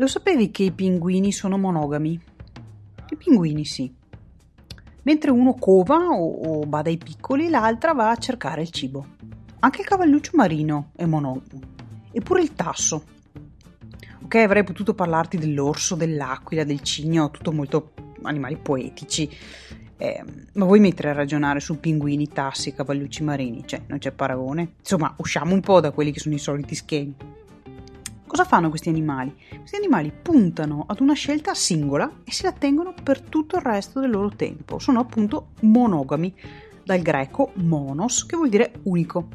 Lo sapevi che i pinguini sono monogami? I pinguini sì. Mentre uno cova o, o bada ai piccoli, l'altra va a cercare il cibo. Anche il cavalluccio marino è monogamo. Eppure il tasso. Ok, avrei potuto parlarti dell'orso, dell'aquila, del cigno, tutto molto animali poetici. Eh, ma vuoi mettere a ragionare su pinguini, tassi, cavallucci marini? Cioè, non c'è paragone. Insomma, usciamo un po' da quelli che sono i soliti schemi. Cosa fanno questi animali? Questi animali puntano ad una scelta singola e se la tengono per tutto il resto del loro tempo. Sono appunto monogami, dal greco monos, che vuol dire unico.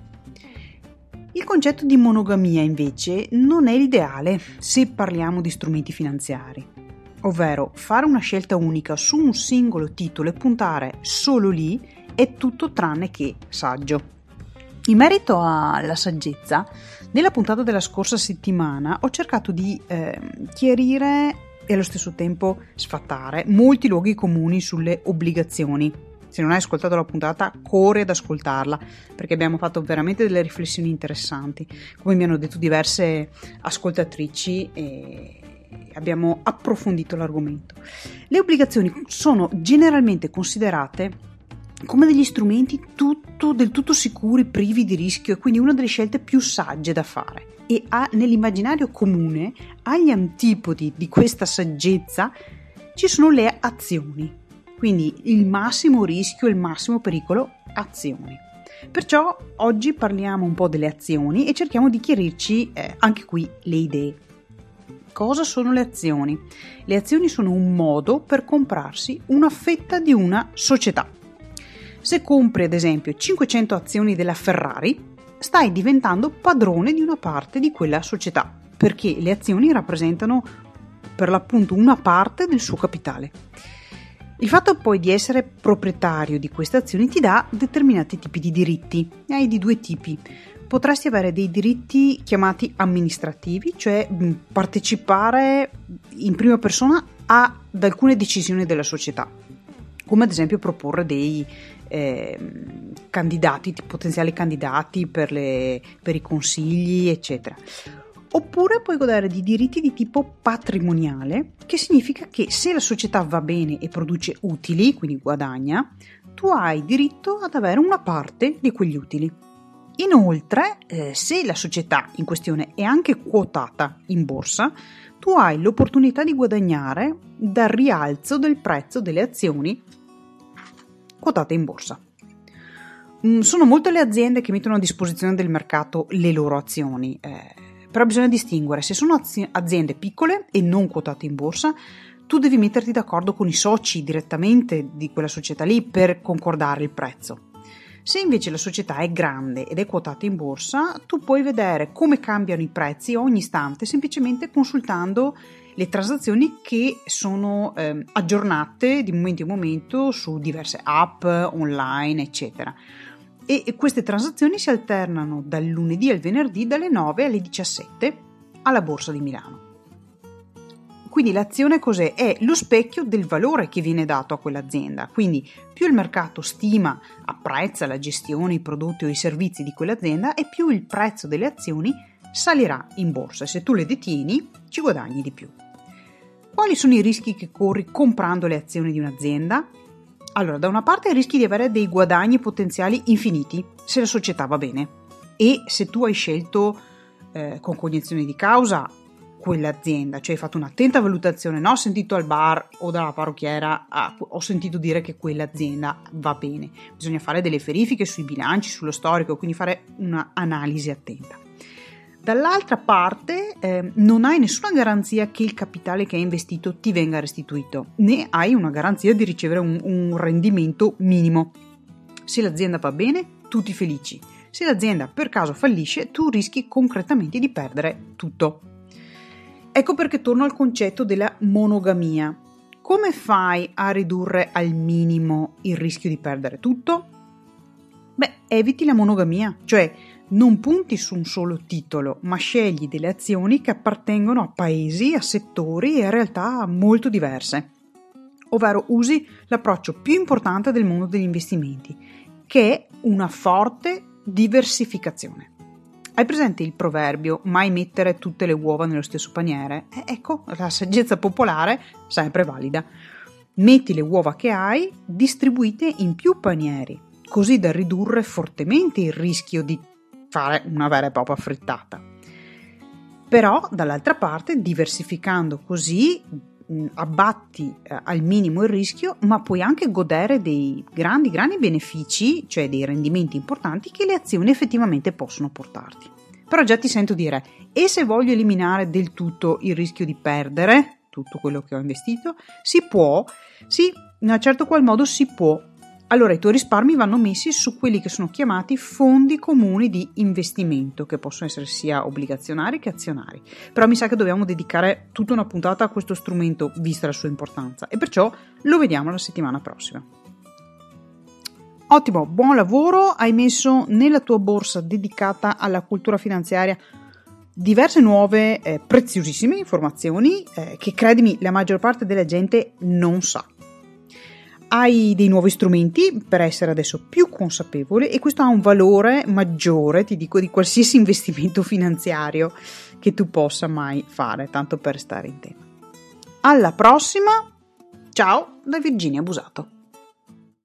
Il concetto di monogamia invece non è l'ideale se parliamo di strumenti finanziari, ovvero fare una scelta unica su un singolo titolo e puntare solo lì è tutto tranne che saggio. In merito alla saggezza, nella puntata della scorsa settimana ho cercato di eh, chiarire e allo stesso tempo sfatare molti luoghi comuni sulle obbligazioni. Se non hai ascoltato la puntata, corri ad ascoltarla perché abbiamo fatto veramente delle riflessioni interessanti. Come mi hanno detto diverse ascoltatrici, e abbiamo approfondito l'argomento. Le obbligazioni sono generalmente considerate come degli strumenti tutto, del tutto sicuri, privi di rischio e quindi una delle scelte più sagge da fare. E ha, nell'immaginario comune, agli antipodi di questa saggezza, ci sono le azioni. Quindi il massimo rischio, il massimo pericolo, azioni. Perciò oggi parliamo un po' delle azioni e cerchiamo di chiarirci eh, anche qui le idee. Cosa sono le azioni? Le azioni sono un modo per comprarsi una fetta di una società. Se compri ad esempio 500 azioni della Ferrari, stai diventando padrone di una parte di quella società, perché le azioni rappresentano per l'appunto una parte del suo capitale. Il fatto poi di essere proprietario di queste azioni ti dà determinati tipi di diritti, ne hai di due tipi. Potresti avere dei diritti chiamati amministrativi, cioè partecipare in prima persona ad alcune decisioni della società, come ad esempio proporre dei eh, candidati, potenziali candidati per, le, per i consigli, eccetera. Oppure puoi godere di diritti di tipo patrimoniale, che significa che se la società va bene e produce utili, quindi guadagna, tu hai diritto ad avere una parte di quegli utili. Inoltre, eh, se la società in questione è anche quotata in borsa, tu hai l'opportunità di guadagnare dal rialzo del prezzo delle azioni quotate in borsa. Mm, sono molte le aziende che mettono a disposizione del mercato le loro azioni, eh, però bisogna distinguere se sono aziende piccole e non quotate in borsa, tu devi metterti d'accordo con i soci direttamente di quella società lì per concordare il prezzo. Se invece la società è grande ed è quotata in borsa, tu puoi vedere come cambiano i prezzi ogni istante semplicemente consultando le transazioni che sono eh, aggiornate di momento in momento su diverse app online, eccetera. E, queste transazioni si alternano dal lunedì al venerdì dalle 9 alle 17 alla Borsa di Milano. Quindi l'azione cos'è? È lo specchio del valore che viene dato a quell'azienda. Quindi più il mercato stima, apprezza la gestione, i prodotti o i servizi di quell'azienda e più il prezzo delle azioni salirà in borsa se tu le detieni ci guadagni di più. Quali sono i rischi che corri comprando le azioni di un'azienda? Allora, da una parte rischi di avere dei guadagni potenziali infiniti se la società va bene e se tu hai scelto eh, con cognizione di causa quell'azienda, cioè hai fatto un'attenta valutazione, non ho sentito al bar o dalla parrucchiera, ah, ho sentito dire che quell'azienda va bene. Bisogna fare delle verifiche sui bilanci, sullo storico, quindi fare un'analisi attenta. Dall'altra parte eh, non hai nessuna garanzia che il capitale che hai investito ti venga restituito, né hai una garanzia di ricevere un, un rendimento minimo. Se l'azienda va bene, tutti felici. Se l'azienda per caso fallisce, tu rischi concretamente di perdere tutto. Ecco perché torno al concetto della monogamia. Come fai a ridurre al minimo il rischio di perdere tutto? Beh, eviti la monogamia, cioè non punti su un solo titolo, ma scegli delle azioni che appartengono a paesi, a settori e a realtà molto diverse. Ovvero usi l'approccio più importante del mondo degli investimenti, che è una forte diversificazione. Hai presente il proverbio mai mettere tutte le uova nello stesso paniere? Eh, ecco, la saggezza popolare sempre valida. Metti le uova che hai distribuite in più panieri, così da ridurre fortemente il rischio di fare una vera e propria frittata. Però, dall'altra parte, diversificando così abbatti eh, al minimo il rischio, ma puoi anche godere dei grandi, grandi benefici, cioè dei rendimenti importanti che le azioni effettivamente possono portarti. Però già ti sento dire, e se voglio eliminare del tutto il rischio di perdere tutto quello che ho investito? Si può, sì, in un certo qual modo si può, allora i tuoi risparmi vanno messi su quelli che sono chiamati fondi comuni di investimento, che possono essere sia obbligazionari che azionari. Però mi sa che dobbiamo dedicare tutta una puntata a questo strumento, vista la sua importanza, e perciò lo vediamo la settimana prossima. Ottimo, buon lavoro, hai messo nella tua borsa dedicata alla cultura finanziaria diverse nuove eh, preziosissime informazioni eh, che credimi la maggior parte della gente non sa hai dei nuovi strumenti per essere adesso più consapevole e questo ha un valore maggiore, ti dico, di qualsiasi investimento finanziario che tu possa mai fare, tanto per stare in tema. Alla prossima, ciao da Virginia Busato.